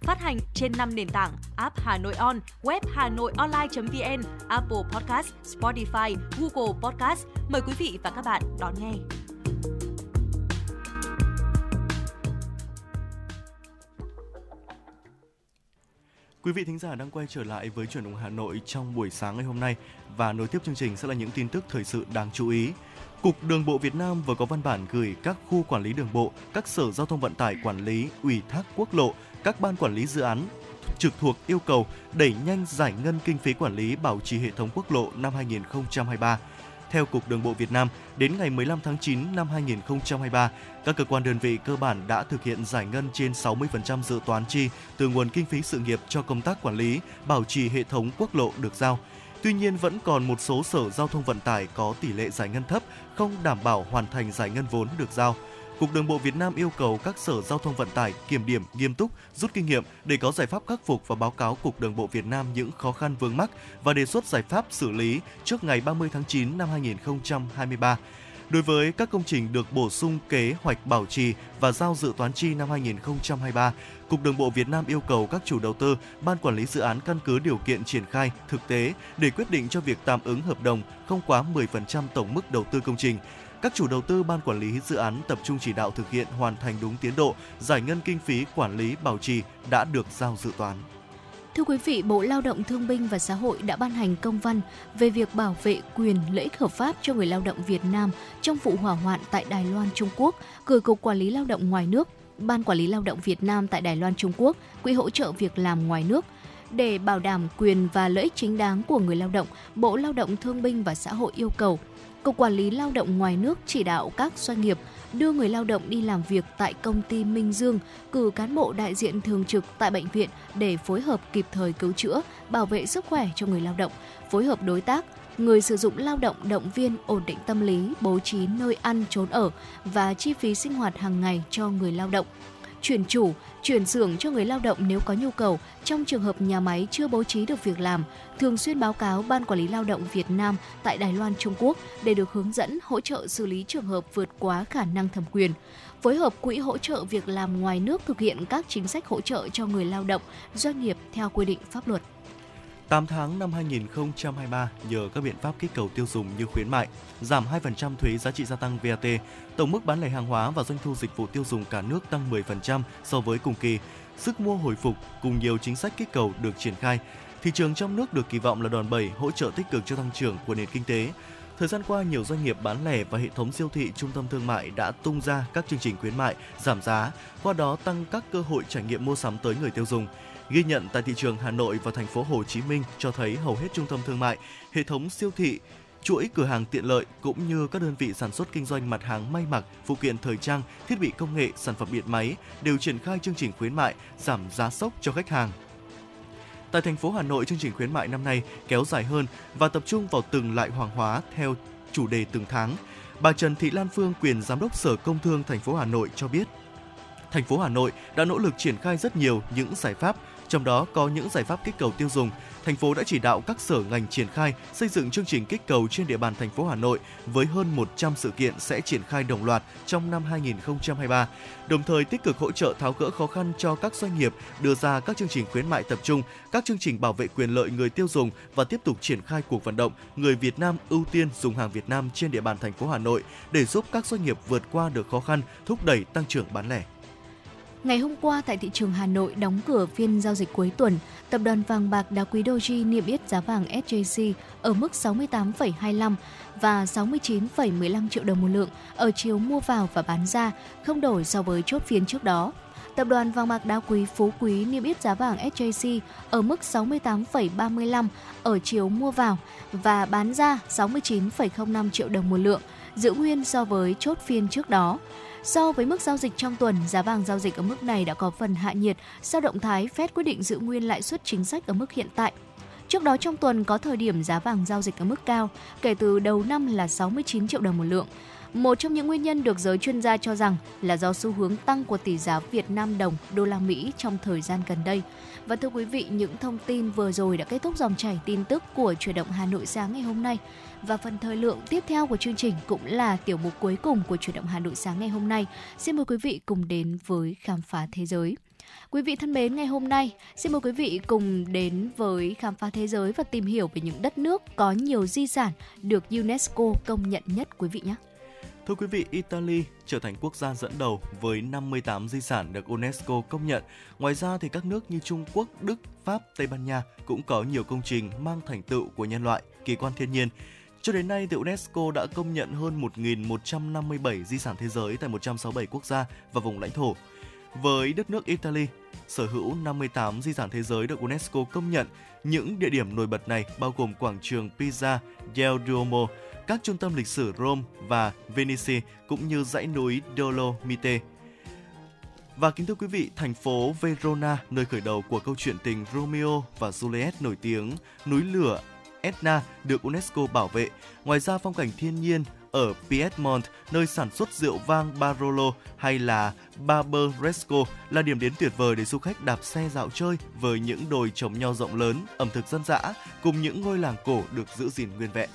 Phát hành trên 5 nền tảng app Hà Nội On, web Hà Nội Online.vn, Apple Podcast, Spotify, Google Podcast. Mời quý vị và các bạn đón nghe. Quý vị thính giả đang quay trở lại với chuyển động Hà Nội trong buổi sáng ngày hôm nay và nối tiếp chương trình sẽ là những tin tức thời sự đáng chú ý. Cục Đường bộ Việt Nam vừa có văn bản gửi các khu quản lý đường bộ, các sở giao thông vận tải quản lý, ủy thác quốc lộ, các ban quản lý dự án trực thuộc yêu cầu đẩy nhanh giải ngân kinh phí quản lý bảo trì hệ thống quốc lộ năm 2023. Theo Cục Đường bộ Việt Nam, đến ngày 15 tháng 9 năm 2023, các cơ quan đơn vị cơ bản đã thực hiện giải ngân trên 60% dự toán chi từ nguồn kinh phí sự nghiệp cho công tác quản lý, bảo trì hệ thống quốc lộ được giao. Tuy nhiên vẫn còn một số sở giao thông vận tải có tỷ lệ giải ngân thấp, không đảm bảo hoàn thành giải ngân vốn được giao. Cục Đường bộ Việt Nam yêu cầu các sở giao thông vận tải kiểm điểm nghiêm túc, rút kinh nghiệm để có giải pháp khắc phục và báo cáo Cục Đường bộ Việt Nam những khó khăn vướng mắc và đề xuất giải pháp xử lý trước ngày 30 tháng 9 năm 2023. Đối với các công trình được bổ sung kế hoạch bảo trì và giao dự toán chi năm 2023, Cục Đường bộ Việt Nam yêu cầu các chủ đầu tư, ban quản lý dự án căn cứ điều kiện triển khai thực tế để quyết định cho việc tạm ứng hợp đồng không quá 10% tổng mức đầu tư công trình. Các chủ đầu tư ban quản lý dự án tập trung chỉ đạo thực hiện hoàn thành đúng tiến độ, giải ngân kinh phí quản lý bảo trì đã được giao dự toán. Thưa quý vị, Bộ Lao động Thương binh và Xã hội đã ban hành công văn về việc bảo vệ quyền lợi ích hợp pháp cho người lao động Việt Nam trong vụ hỏa hoạn tại Đài Loan, Trung Quốc, gửi Cục Quản lý Lao động ngoài nước, Ban Quản lý Lao động Việt Nam tại Đài Loan, Trung Quốc, Quỹ hỗ trợ việc làm ngoài nước. Để bảo đảm quyền và lợi ích chính đáng của người lao động, Bộ Lao động Thương binh và Xã hội yêu cầu Cục Quản lý Lao động ngoài nước chỉ đạo các doanh nghiệp đưa người lao động đi làm việc tại công ty Minh Dương, cử cán bộ đại diện thường trực tại bệnh viện để phối hợp kịp thời cứu chữa, bảo vệ sức khỏe cho người lao động, phối hợp đối tác, người sử dụng lao động động viên ổn định tâm lý, bố trí nơi ăn trốn ở và chi phí sinh hoạt hàng ngày cho người lao động chuyển chủ, chuyển xưởng cho người lao động nếu có nhu cầu trong trường hợp nhà máy chưa bố trí được việc làm, thường xuyên báo cáo Ban Quản lý Lao động Việt Nam tại Đài Loan, Trung Quốc để được hướng dẫn hỗ trợ xử lý trường hợp vượt quá khả năng thẩm quyền. Phối hợp quỹ hỗ trợ việc làm ngoài nước thực hiện các chính sách hỗ trợ cho người lao động, doanh nghiệp theo quy định pháp luật. 8 tháng năm 2023 nhờ các biện pháp kích cầu tiêu dùng như khuyến mại, giảm 2% thuế giá trị gia tăng VAT, tổng mức bán lẻ hàng hóa và doanh thu dịch vụ tiêu dùng cả nước tăng 10% so với cùng kỳ. Sức mua hồi phục cùng nhiều chính sách kích cầu được triển khai. Thị trường trong nước được kỳ vọng là đòn bẩy hỗ trợ tích cực cho tăng trưởng của nền kinh tế. Thời gian qua, nhiều doanh nghiệp bán lẻ và hệ thống siêu thị, trung tâm thương mại đã tung ra các chương trình khuyến mại, giảm giá, qua đó tăng các cơ hội trải nghiệm mua sắm tới người tiêu dùng. Ghi nhận tại thị trường Hà Nội và thành phố Hồ Chí Minh cho thấy hầu hết trung tâm thương mại, hệ thống siêu thị, chuỗi cửa hàng tiện lợi cũng như các đơn vị sản xuất kinh doanh mặt hàng may mặc, phụ kiện thời trang, thiết bị công nghệ, sản phẩm điện máy đều triển khai chương trình khuyến mại giảm giá sốc cho khách hàng. Tại thành phố Hà Nội, chương trình khuyến mại năm nay kéo dài hơn và tập trung vào từng loại hàng hóa theo chủ đề từng tháng. Bà Trần Thị Lan Phương, quyền giám đốc Sở Công Thương thành phố Hà Nội cho biết, thành phố Hà Nội đã nỗ lực triển khai rất nhiều những giải pháp trong đó có những giải pháp kích cầu tiêu dùng. Thành phố đã chỉ đạo các sở ngành triển khai xây dựng chương trình kích cầu trên địa bàn thành phố Hà Nội với hơn 100 sự kiện sẽ triển khai đồng loạt trong năm 2023. Đồng thời tích cực hỗ trợ tháo gỡ khó khăn cho các doanh nghiệp đưa ra các chương trình khuyến mại tập trung, các chương trình bảo vệ quyền lợi người tiêu dùng và tiếp tục triển khai cuộc vận động người Việt Nam ưu tiên dùng hàng Việt Nam trên địa bàn thành phố Hà Nội để giúp các doanh nghiệp vượt qua được khó khăn, thúc đẩy tăng trưởng bán lẻ. Ngày hôm qua tại thị trường Hà Nội đóng cửa phiên giao dịch cuối tuần, tập đoàn vàng bạc đá quý Doji niêm yết giá vàng SJC ở mức 68,25 và 69,15 triệu đồng một lượng ở chiều mua vào và bán ra, không đổi so với chốt phiên trước đó. Tập đoàn vàng bạc đá quý Phú Quý niêm yết giá vàng SJC ở mức 68,35 ở chiều mua vào và bán ra 69,05 triệu đồng một lượng, giữ nguyên so với chốt phiên trước đó. So với mức giao dịch trong tuần, giá vàng giao dịch ở mức này đã có phần hạ nhiệt sau động thái Fed quyết định giữ nguyên lãi suất chính sách ở mức hiện tại. Trước đó trong tuần có thời điểm giá vàng giao dịch ở mức cao, kể từ đầu năm là 69 triệu đồng một lượng. Một trong những nguyên nhân được giới chuyên gia cho rằng là do xu hướng tăng của tỷ giá Việt Nam đồng đô la Mỹ trong thời gian gần đây. Và thưa quý vị, những thông tin vừa rồi đã kết thúc dòng chảy tin tức của chuyển động Hà Nội sáng ngày hôm nay. Và phần thời lượng tiếp theo của chương trình cũng là tiểu mục cuối cùng của chuyển động Hà Nội sáng ngày hôm nay. Xin mời quý vị cùng đến với khám phá thế giới. Quý vị thân mến, ngày hôm nay xin mời quý vị cùng đến với khám phá thế giới và tìm hiểu về những đất nước có nhiều di sản được UNESCO công nhận nhất quý vị nhé. Thưa quý vị, Italy trở thành quốc gia dẫn đầu với 58 di sản được UNESCO công nhận. Ngoài ra thì các nước như Trung Quốc, Đức, Pháp, Tây Ban Nha cũng có nhiều công trình mang thành tựu của nhân loại, kỳ quan thiên nhiên. Cho đến nay, thì UNESCO đã công nhận hơn 1.157 di sản thế giới tại 167 quốc gia và vùng lãnh thổ. Với đất nước Italy, sở hữu 58 di sản thế giới được UNESCO công nhận, những địa điểm nổi bật này bao gồm quảng trường Pisa del Duomo, các trung tâm lịch sử Rome và Venice cũng như dãy núi Dolomite. Và kính thưa quý vị, thành phố Verona, nơi khởi đầu của câu chuyện tình Romeo và Juliet nổi tiếng, núi lửa Etna được UNESCO bảo vệ. Ngoài ra phong cảnh thiên nhiên ở Piedmont, nơi sản xuất rượu vang Barolo hay là Barberesco là điểm đến tuyệt vời để du khách đạp xe dạo chơi với những đồi trồng nho rộng lớn, ẩm thực dân dã cùng những ngôi làng cổ được giữ gìn nguyên vẹn.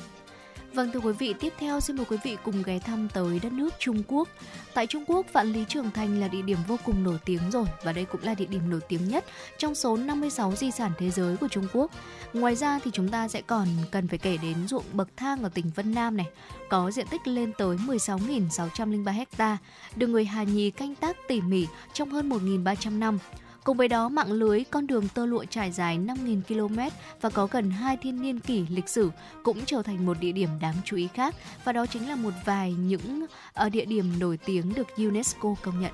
Vâng thưa quý vị, tiếp theo xin mời quý vị cùng ghé thăm tới đất nước Trung Quốc. Tại Trung Quốc, Vạn Lý Trường Thành là địa điểm vô cùng nổi tiếng rồi và đây cũng là địa điểm nổi tiếng nhất trong số 56 di sản thế giới của Trung Quốc. Ngoài ra thì chúng ta sẽ còn cần phải kể đến ruộng bậc thang ở tỉnh Vân Nam này, có diện tích lên tới 16.603 ha, được người Hà Nhì canh tác tỉ mỉ trong hơn 1.300 năm. Cùng với đó, mạng lưới con đường tơ lụa trải dài 5.000 km và có gần hai thiên niên kỷ lịch sử cũng trở thành một địa điểm đáng chú ý khác và đó chính là một vài những ờ, địa điểm nổi tiếng được UNESCO công nhận.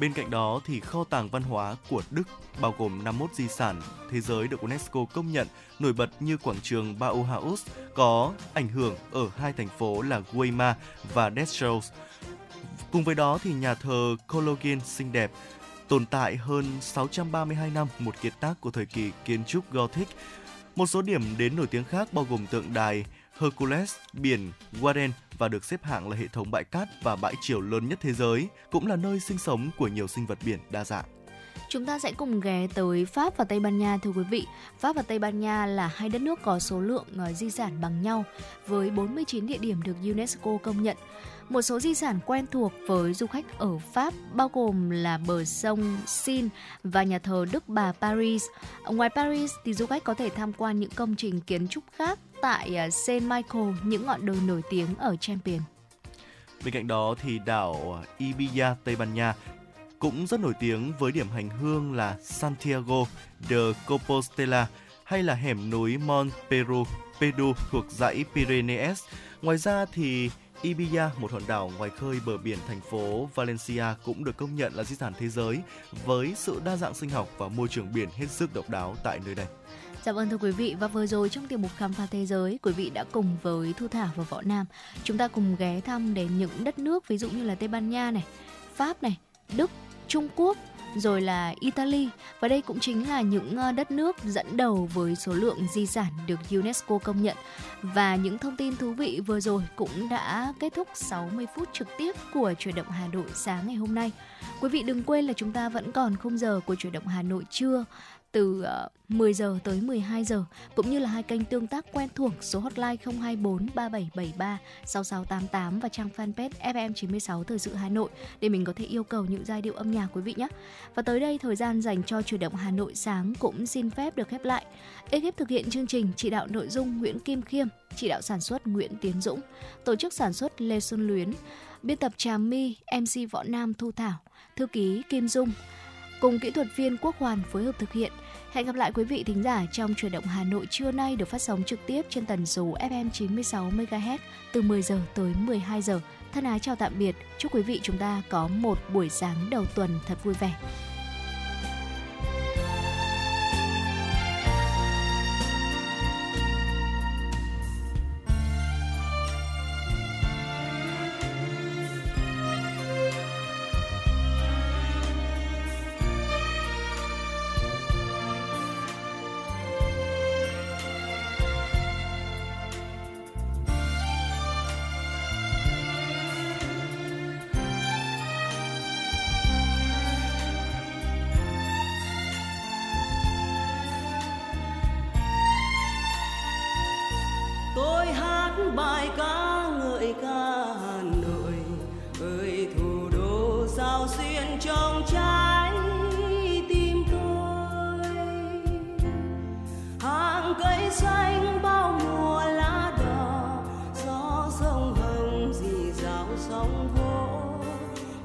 Bên cạnh đó thì kho tàng văn hóa của Đức bao gồm 51 di sản thế giới được UNESCO công nhận nổi bật như quảng trường Bauhaus có ảnh hưởng ở hai thành phố là Weimar và Dessau. Cùng với đó thì nhà thờ Cologne xinh đẹp tồn tại hơn 632 năm, một kiệt tác của thời kỳ kiến trúc Gothic. Một số điểm đến nổi tiếng khác bao gồm tượng đài Hercules, biển Warren và được xếp hạng là hệ thống bãi cát và bãi chiều lớn nhất thế giới, cũng là nơi sinh sống của nhiều sinh vật biển đa dạng. Chúng ta sẽ cùng ghé tới Pháp và Tây Ban Nha thưa quý vị. Pháp và Tây Ban Nha là hai đất nước có số lượng ờ, di sản bằng nhau với 49 địa điểm được UNESCO công nhận. Một số di sản quen thuộc với du khách ở Pháp bao gồm là bờ sông Seine và nhà thờ Đức Bà Paris. Ngoài Paris thì du khách có thể tham quan những công trình kiến trúc khác tại à, Saint Michael, những ngọn đồi nổi tiếng ở Champion. Bên cạnh đó thì đảo à, Ibiza, Tây Ban Nha cũng rất nổi tiếng với điểm hành hương là Santiago de Compostela hay là hẻm núi Mont Peru, Peru thuộc dãy Pyrenees. Ngoài ra thì Ibiza, một hòn đảo ngoài khơi bờ biển thành phố Valencia cũng được công nhận là di sản thế giới với sự đa dạng sinh học và môi trường biển hết sức độc đáo tại nơi đây. Dạ vâng thưa quý vị và vừa rồi trong tiểu mục khám phá thế giới quý vị đã cùng với Thu Thảo và Võ Nam chúng ta cùng ghé thăm đến những đất nước ví dụ như là Tây Ban Nha này, Pháp này, Đức, Trung Quốc rồi là Italy. Và đây cũng chính là những ờ, đất nước dẫn đầu với số lượng di sản được UNESCO công nhận. Và những thông tin thú vị vừa rồi cũng đã kết thúc 60 phút trực tiếp của chuyển động Hà Nội sáng ngày hôm nay. Quý vị đừng quên là chúng ta vẫn còn khung giờ của chuyển động Hà Nội trưa từ ờ, 10 giờ tới 12 giờ cũng như là hai kênh tương tác quen thuộc số hotline 024 3773 6688 và trang fanpage FM96 Thời sự Hà Nội để mình có thể yêu cầu những giai điệu âm nhạc quý vị nhé. Và tới đây thời gian dành cho chuyển động Hà Nội sáng cũng xin phép được khép lại. Ekip thực hiện chương trình chỉ đạo nội dung Nguyễn Kim Khiêm, chỉ đạo sản xuất Nguyễn Tiến Dũng, tổ chức sản xuất Lê Xuân Luyến, biên tập Trà My, MC Võ Nam Thu Thảo, thư ký Kim Dung, cùng kỹ thuật viên Quốc Hoàn phối hợp thực hiện. Hẹn gặp lại quý vị thính giả trong chuyển động Hà Nội trưa nay được phát sóng trực tiếp trên tần số FM 96 MHz từ 10 giờ tới 12 giờ. Thân ái chào tạm biệt. Chúc quý vị chúng ta có một buổi sáng đầu tuần thật vui vẻ.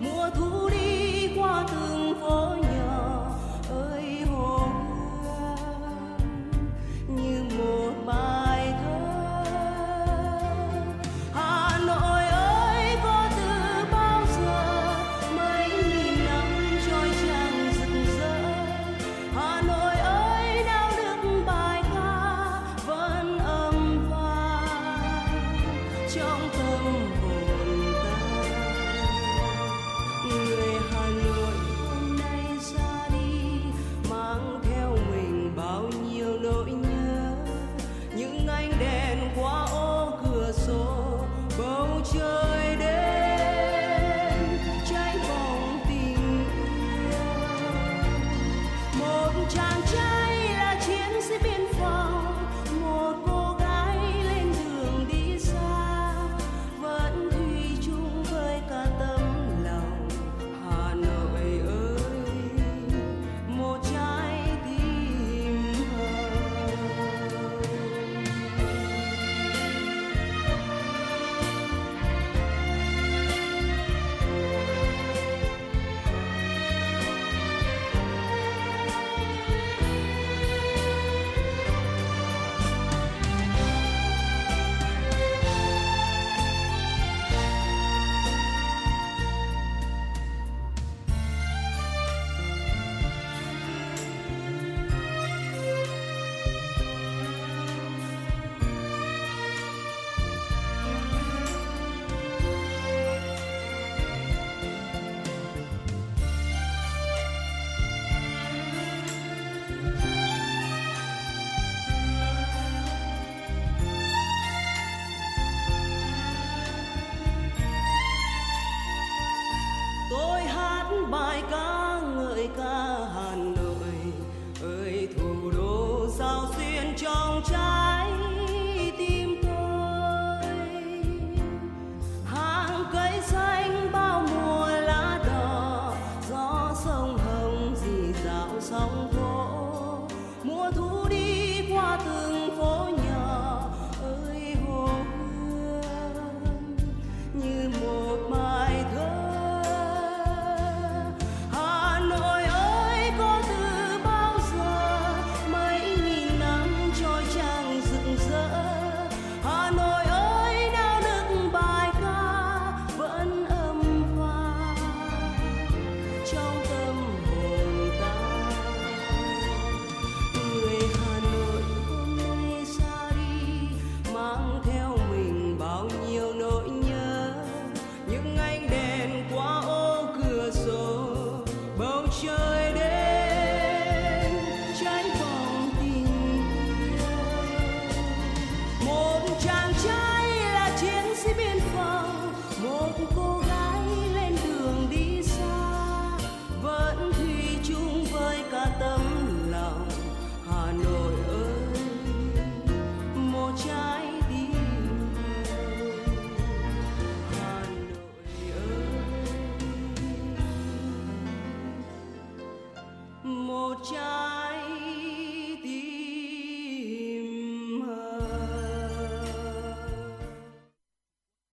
Xa